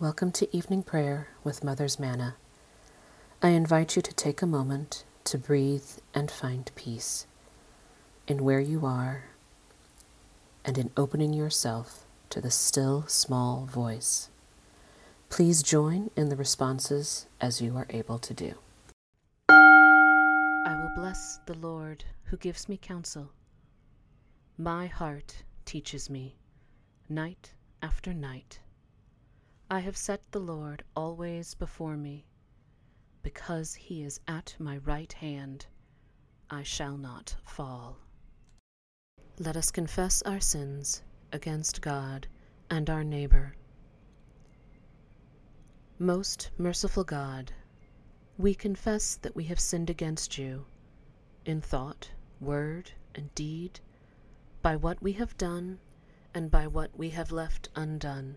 Welcome to evening prayer with Mother's Manna. I invite you to take a moment to breathe and find peace in where you are and in opening yourself to the still small voice. Please join in the responses as you are able to do. I will bless the Lord who gives me counsel. My heart teaches me night after night. I have set the Lord always before me. Because he is at my right hand, I shall not fall. Let us confess our sins against God and our neighbor. Most merciful God, we confess that we have sinned against you in thought, word, and deed, by what we have done and by what we have left undone.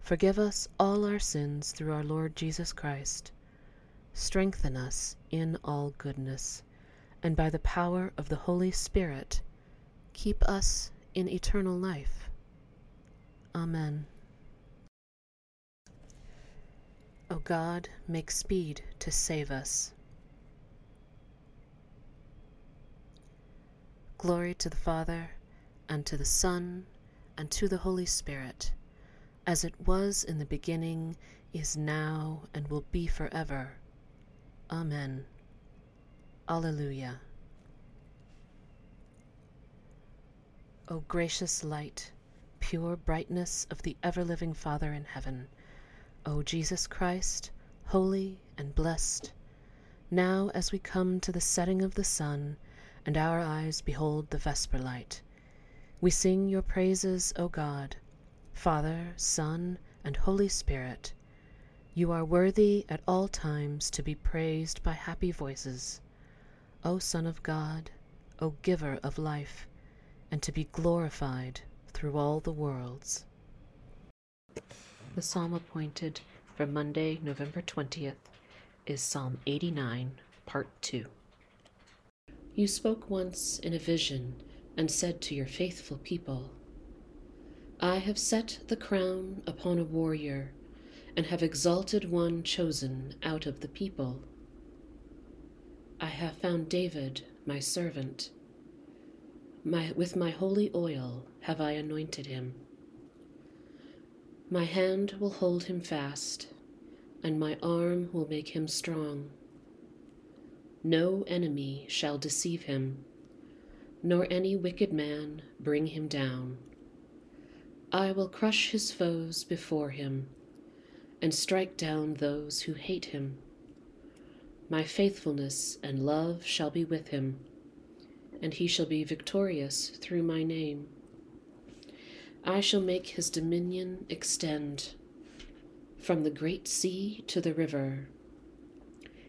Forgive us all our sins through our Lord Jesus Christ. Strengthen us in all goodness, and by the power of the Holy Spirit, keep us in eternal life. Amen. O God, make speed to save us. Glory to the Father, and to the Son, and to the Holy Spirit as it was in the beginning, is now, and will be forever. Amen. Alleluia. O gracious light, pure brightness of the ever living Father in heaven, O Jesus Christ, holy and blessed, now as we come to the setting of the sun, and our eyes behold the vesper light, we sing your praises, O God Father, Son, and Holy Spirit, you are worthy at all times to be praised by happy voices, O Son of God, O Giver of life, and to be glorified through all the worlds. The psalm appointed for Monday, November 20th is Psalm 89, Part 2. You spoke once in a vision and said to your faithful people, I have set the crown upon a warrior, and have exalted one chosen out of the people. I have found David, my servant. My, with my holy oil have I anointed him. My hand will hold him fast, and my arm will make him strong. No enemy shall deceive him, nor any wicked man bring him down. I will crush his foes before him and strike down those who hate him. My faithfulness and love shall be with him, and he shall be victorious through my name. I shall make his dominion extend from the great sea to the river.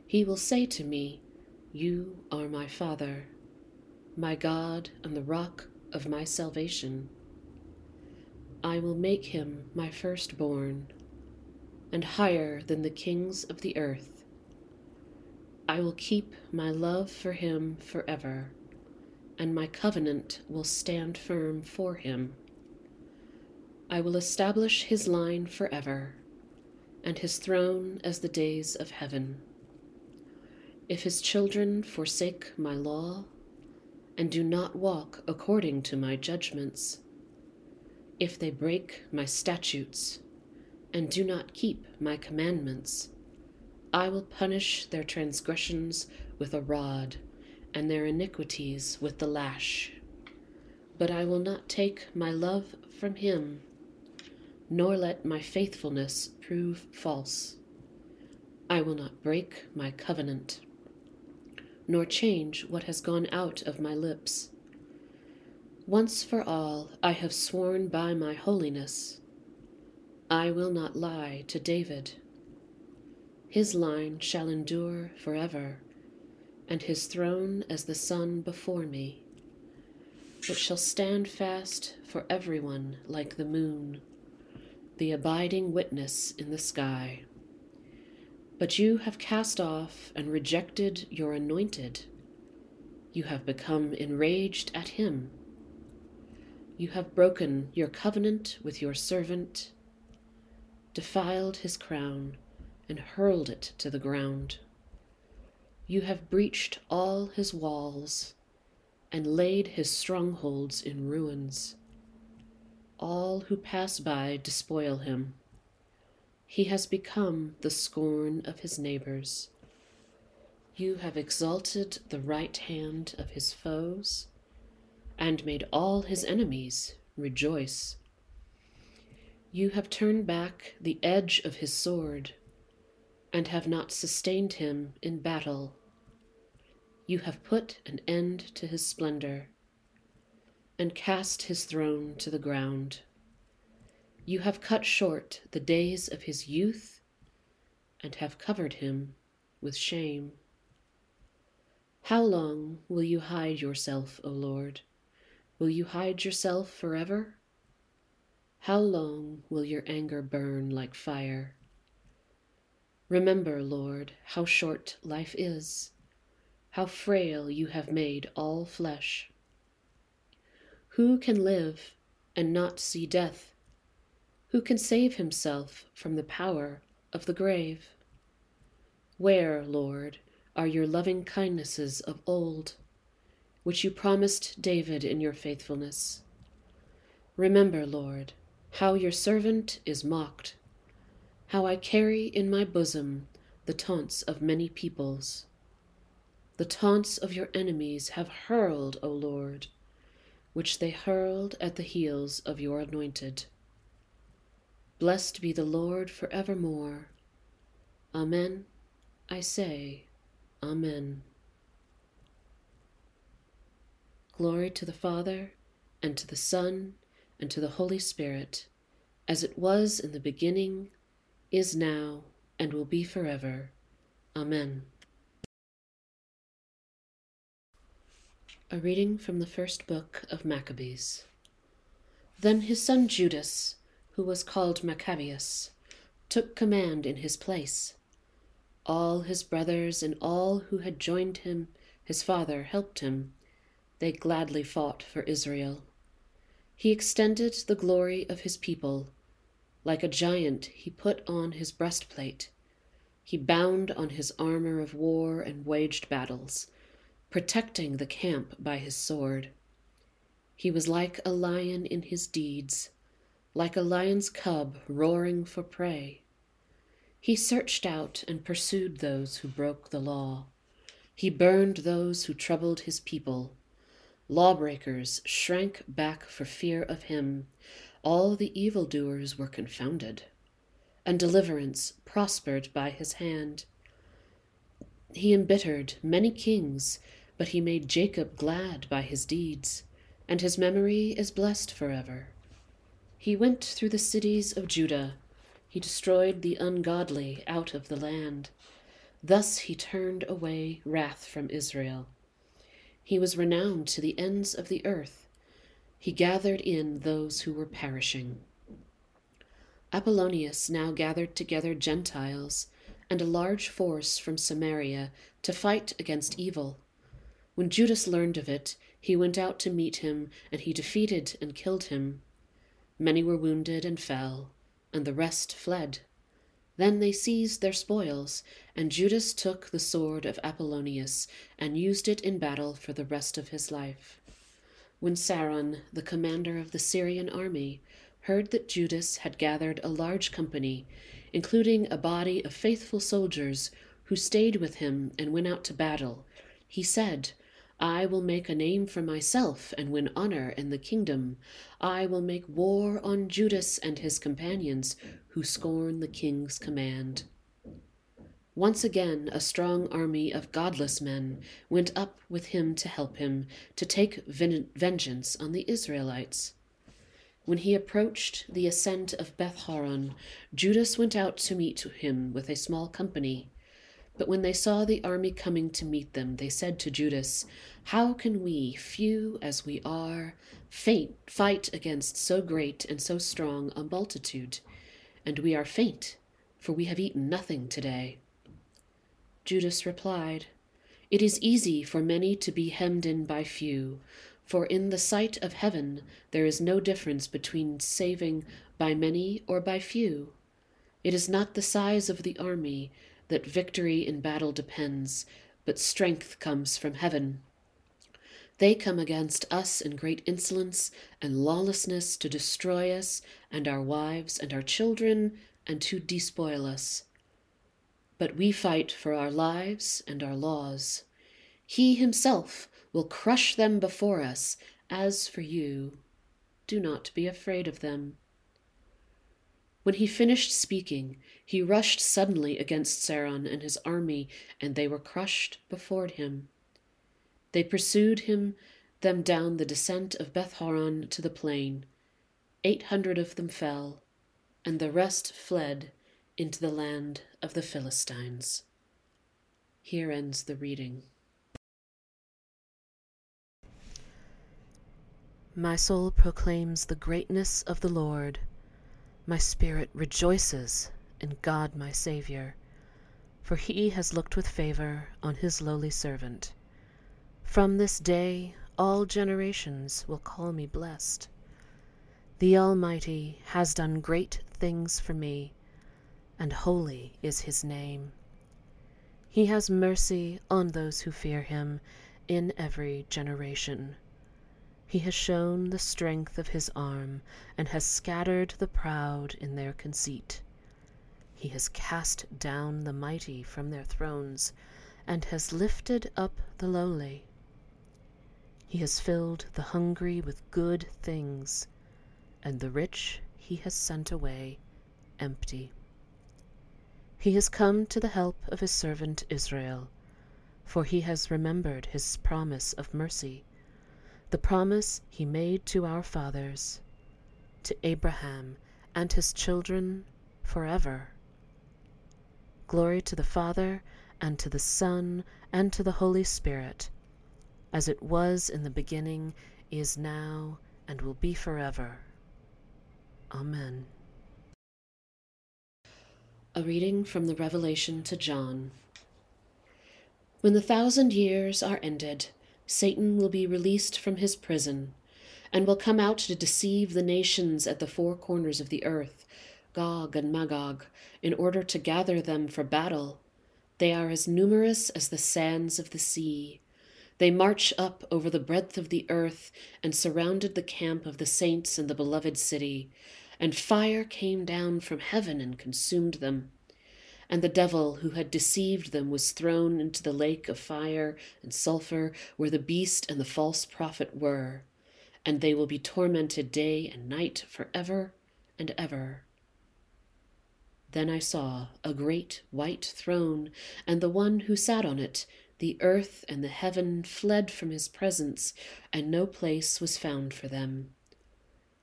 He will say to me, You are my Father, my God, and the rock of my salvation. I will make him my firstborn, and higher than the kings of the earth. I will keep my love for him forever, and my covenant will stand firm for him. I will establish his line forever, and his throne as the days of heaven. If his children forsake my law, and do not walk according to my judgments, if they break my statutes and do not keep my commandments, I will punish their transgressions with a rod and their iniquities with the lash. But I will not take my love from him, nor let my faithfulness prove false. I will not break my covenant, nor change what has gone out of my lips. Once for all, I have sworn by my holiness. I will not lie to David. His line shall endure forever, and his throne as the sun before me. It shall stand fast for everyone like the moon, the abiding witness in the sky. But you have cast off and rejected your anointed. You have become enraged at him. You have broken your covenant with your servant, defiled his crown, and hurled it to the ground. You have breached all his walls and laid his strongholds in ruins. All who pass by despoil him. He has become the scorn of his neighbors. You have exalted the right hand of his foes and made all his enemies rejoice. You have turned back the edge of his sword and have not sustained him in battle. You have put an end to his splendor and cast his throne to the ground. You have cut short the days of his youth and have covered him with shame. How long will you hide yourself, O Lord? Will you hide yourself forever? How long will your anger burn like fire? Remember, Lord, how short life is, how frail you have made all flesh. Who can live and not see death? Who can save himself from the power of the grave? Where, Lord, are your loving kindnesses of old, which you promised David in your faithfulness? Remember, Lord, how your servant is mocked, how I carry in my bosom the taunts of many peoples. The taunts of your enemies have hurled, O Lord, which they hurled at the heels of your anointed. Blessed be the Lord for evermore. Amen. I say, Amen. Glory to the Father, and to the Son, and to the Holy Spirit, as it was in the beginning, is now, and will be forever. Amen. A reading from the first book of Maccabees. Then his son Judas, who was called Maccabeus, took command in his place. All his brothers and all who had joined him, his father, helped him. They gladly fought for Israel. He extended the glory of his people. Like a giant, he put on his breastplate. He bound on his armor of war and waged battles, protecting the camp by his sword. He was like a lion in his deeds like a lion's cub roaring for prey. He searched out and pursued those who broke the law. He burned those who troubled his people. Lawbreakers shrank back for fear of him. All the evildoers were confounded, and deliverance prospered by his hand. He embittered many kings, but he made Jacob glad by his deeds, and his memory is blessed forever. He went through the cities of Judah. He destroyed the ungodly out of the land. Thus he turned away wrath from Israel. He was renowned to the ends of the earth. He gathered in those who were perishing. Apollonius now gathered together Gentiles and a large force from Samaria to fight against evil. When Judas learned of it, he went out to meet him, and he defeated and killed him. Many were wounded and fell, and the rest fled. Then they seized their spoils, and Judas took the sword of Apollonius and used it in battle for the rest of his life. When Seron, the commander of the Syrian army, heard that Judas had gathered a large company, including a body of faithful soldiers who stayed with him and went out to battle, he said, I will make a name for myself and win honor in the kingdom. I will make war on Judas and his companions who scorn the king's command. Once again, a strong army of godless men went up with him to help him to take vengeance on the Israelites. When he approached the ascent of Beth Horon, Judas went out to meet him with a small company. But when they saw the army coming to meet them, they said to Judas, How can we, few as we are, faint, fight against so great and so strong a multitude? And we are faint, for we have eaten nothing today. Judas replied, It is easy for many to be hemmed in by few. For in the sight of heaven there is no difference between saving by many or by few. It is not the size of the army that victory in battle depends, but strength comes from heaven. They come against us in great insolence and lawlessness to destroy us and our wives and our children and to despoil us. But we fight for our lives and our laws. He himself will crush them before us. As for you, do not be afraid of them. When he finished speaking, he rushed suddenly against Seron and his army, and they were crushed before him. They pursued him them down the descent of Beth Horon to the plain. Eight hundred of them fell, and the rest fled into the land of the Philistines. Here ends the reading. My soul proclaims the greatness of the Lord. My spirit rejoices in God my Saviour, for he has looked with favour on his lowly servant. From this day all generations will call me blessed. The Almighty has done great things for me, and holy is his name. He has mercy on those who fear him in every generation. He has shown the strength of his arm, and has scattered the proud in their conceit. He has cast down the mighty from their thrones, and has lifted up the lowly. He has filled the hungry with good things, and the rich he has sent away empty. He has come to the help of his servant Israel, for he has remembered his promise of mercy the promise he made to our fathers, to Abraham and his children forever. Glory to the Father, and to the Son, and to the Holy Spirit, as it was in the beginning, is now, and will be forever. Amen. A reading from the Revelation to John. When the thousand years are ended, Satan will be released from his prison and will come out to deceive the nations at the four corners of the earth, Gog and Magog, in order to gather them for battle. They are as numerous as the sands of the sea. They march up over the breadth of the earth and surrounded the camp of the saints in the beloved city, and fire came down from heaven and consumed them and the devil who had deceived them was thrown into the lake of fire and sulphur where the beast and the false prophet were, and they will be tormented day and night for ever and ever. Then I saw a great white throne, and the one who sat on it. The earth and the heaven fled from his presence, and no place was found for them.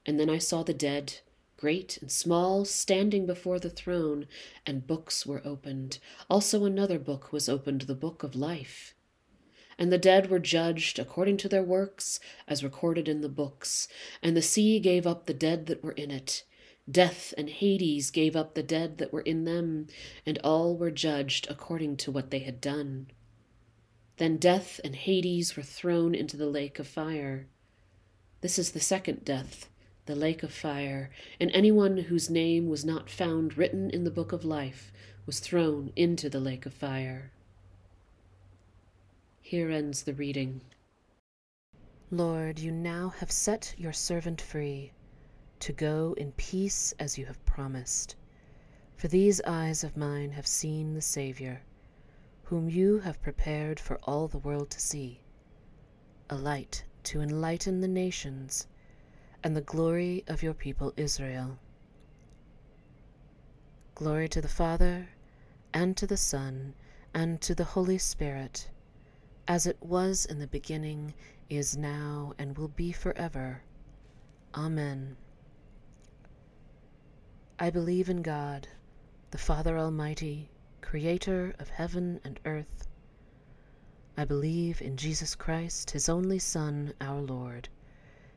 And then I saw the dead great and small, standing before the throne, and books were opened. Also another book was opened, the book of life. And the dead were judged according to their works, as recorded in the books. And the sea gave up the dead that were in it. Death and Hades gave up the dead that were in them, and all were judged according to what they had done. Then death and Hades were thrown into the lake of fire. This is the second death the lake of fire, and anyone whose name was not found written in the book of life was thrown into the lake of fire. Here ends the reading. Lord, you now have set your servant free to go in peace as you have promised. For these eyes of mine have seen the Saviour, whom you have prepared for all the world to see, a light to enlighten the nations and the glory of your people Israel. Glory to the Father, and to the Son, and to the Holy Spirit, as it was in the beginning, is now, and will be forever. Amen. I believe in God, the Father Almighty, creator of heaven and earth. I believe in Jesus Christ, his only Son, our Lord.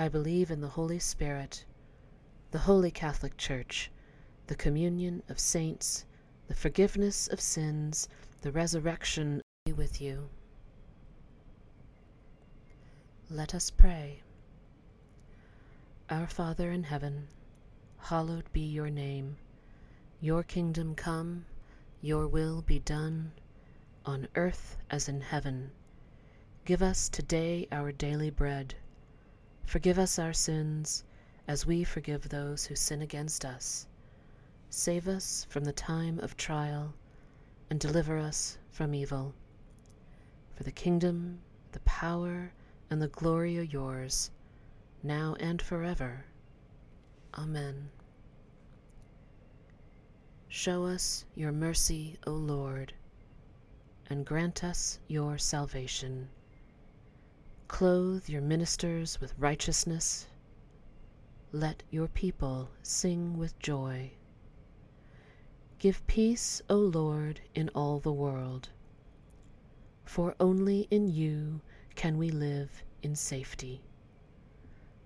I believe in the Holy Spirit, the Holy Catholic Church, the communion of saints, the forgiveness of sins, the resurrection be with you. Let us pray. Our Father in heaven, hallowed be your name. Your kingdom come, your will be done, on earth as in heaven. Give us today our daily bread. Forgive us our sins, as we forgive those who sin against us. Save us from the time of trial, and deliver us from evil. For the kingdom, the power, and the glory are yours, now and forever. Amen. Show us your mercy, O Lord, and grant us your salvation. Clothe your ministers with righteousness. Let your people sing with joy. Give peace, O Lord, in all the world, for only in you can we live in safety.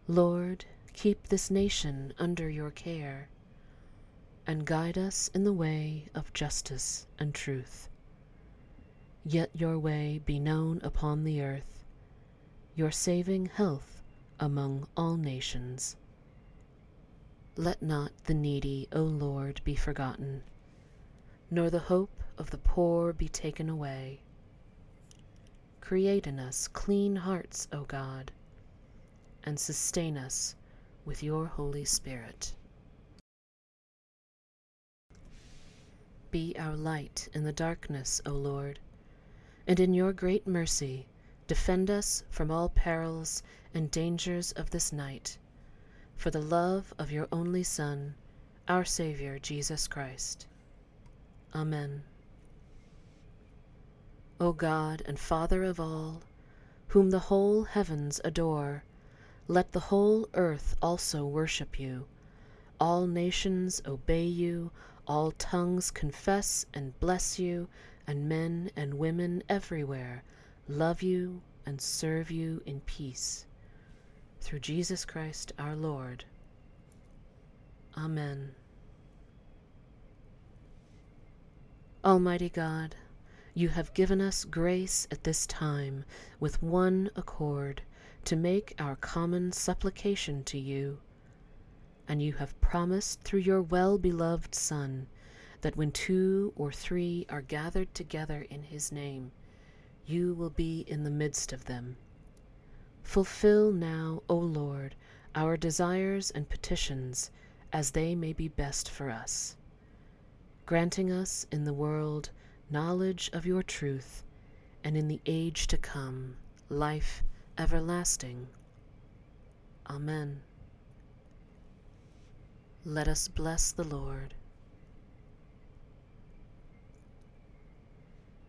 Lord, keep this nation under your care and guide us in the way of justice and truth. Yet your way be known upon the earth, your saving health among all nations. Let not the needy, O Lord, be forgotten, nor the hope of the poor be taken away. Create in us clean hearts, O God, and sustain us with your Holy Spirit. Be our light in the darkness, O Lord, and in your great mercy defend us from all perils and dangers of this night, for the love of your only Son, our Saviour Jesus Christ. Amen. O God and Father of all, whom the whole heavens adore, let the whole earth also worship you, all nations obey you, all tongues confess and bless you, and men and women everywhere love you and serve you in peace. Through Jesus Christ our Lord. Amen. Almighty God, you have given us grace at this time with one accord to make our common supplication to you and you have promised through your well beloved Son that when two or three are gathered together in his name, you will be in the midst of them. Fulfill now, O Lord, our desires and petitions as they may be best for us, granting us in the world knowledge of your truth, and in the age to come life everlasting. Amen. Let us bless the Lord.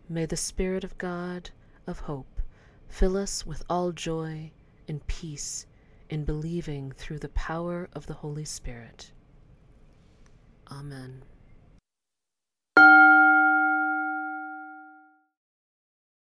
May the Spirit of God of hope fill us with all joy and peace in believing through the power of the Holy Spirit. Amen.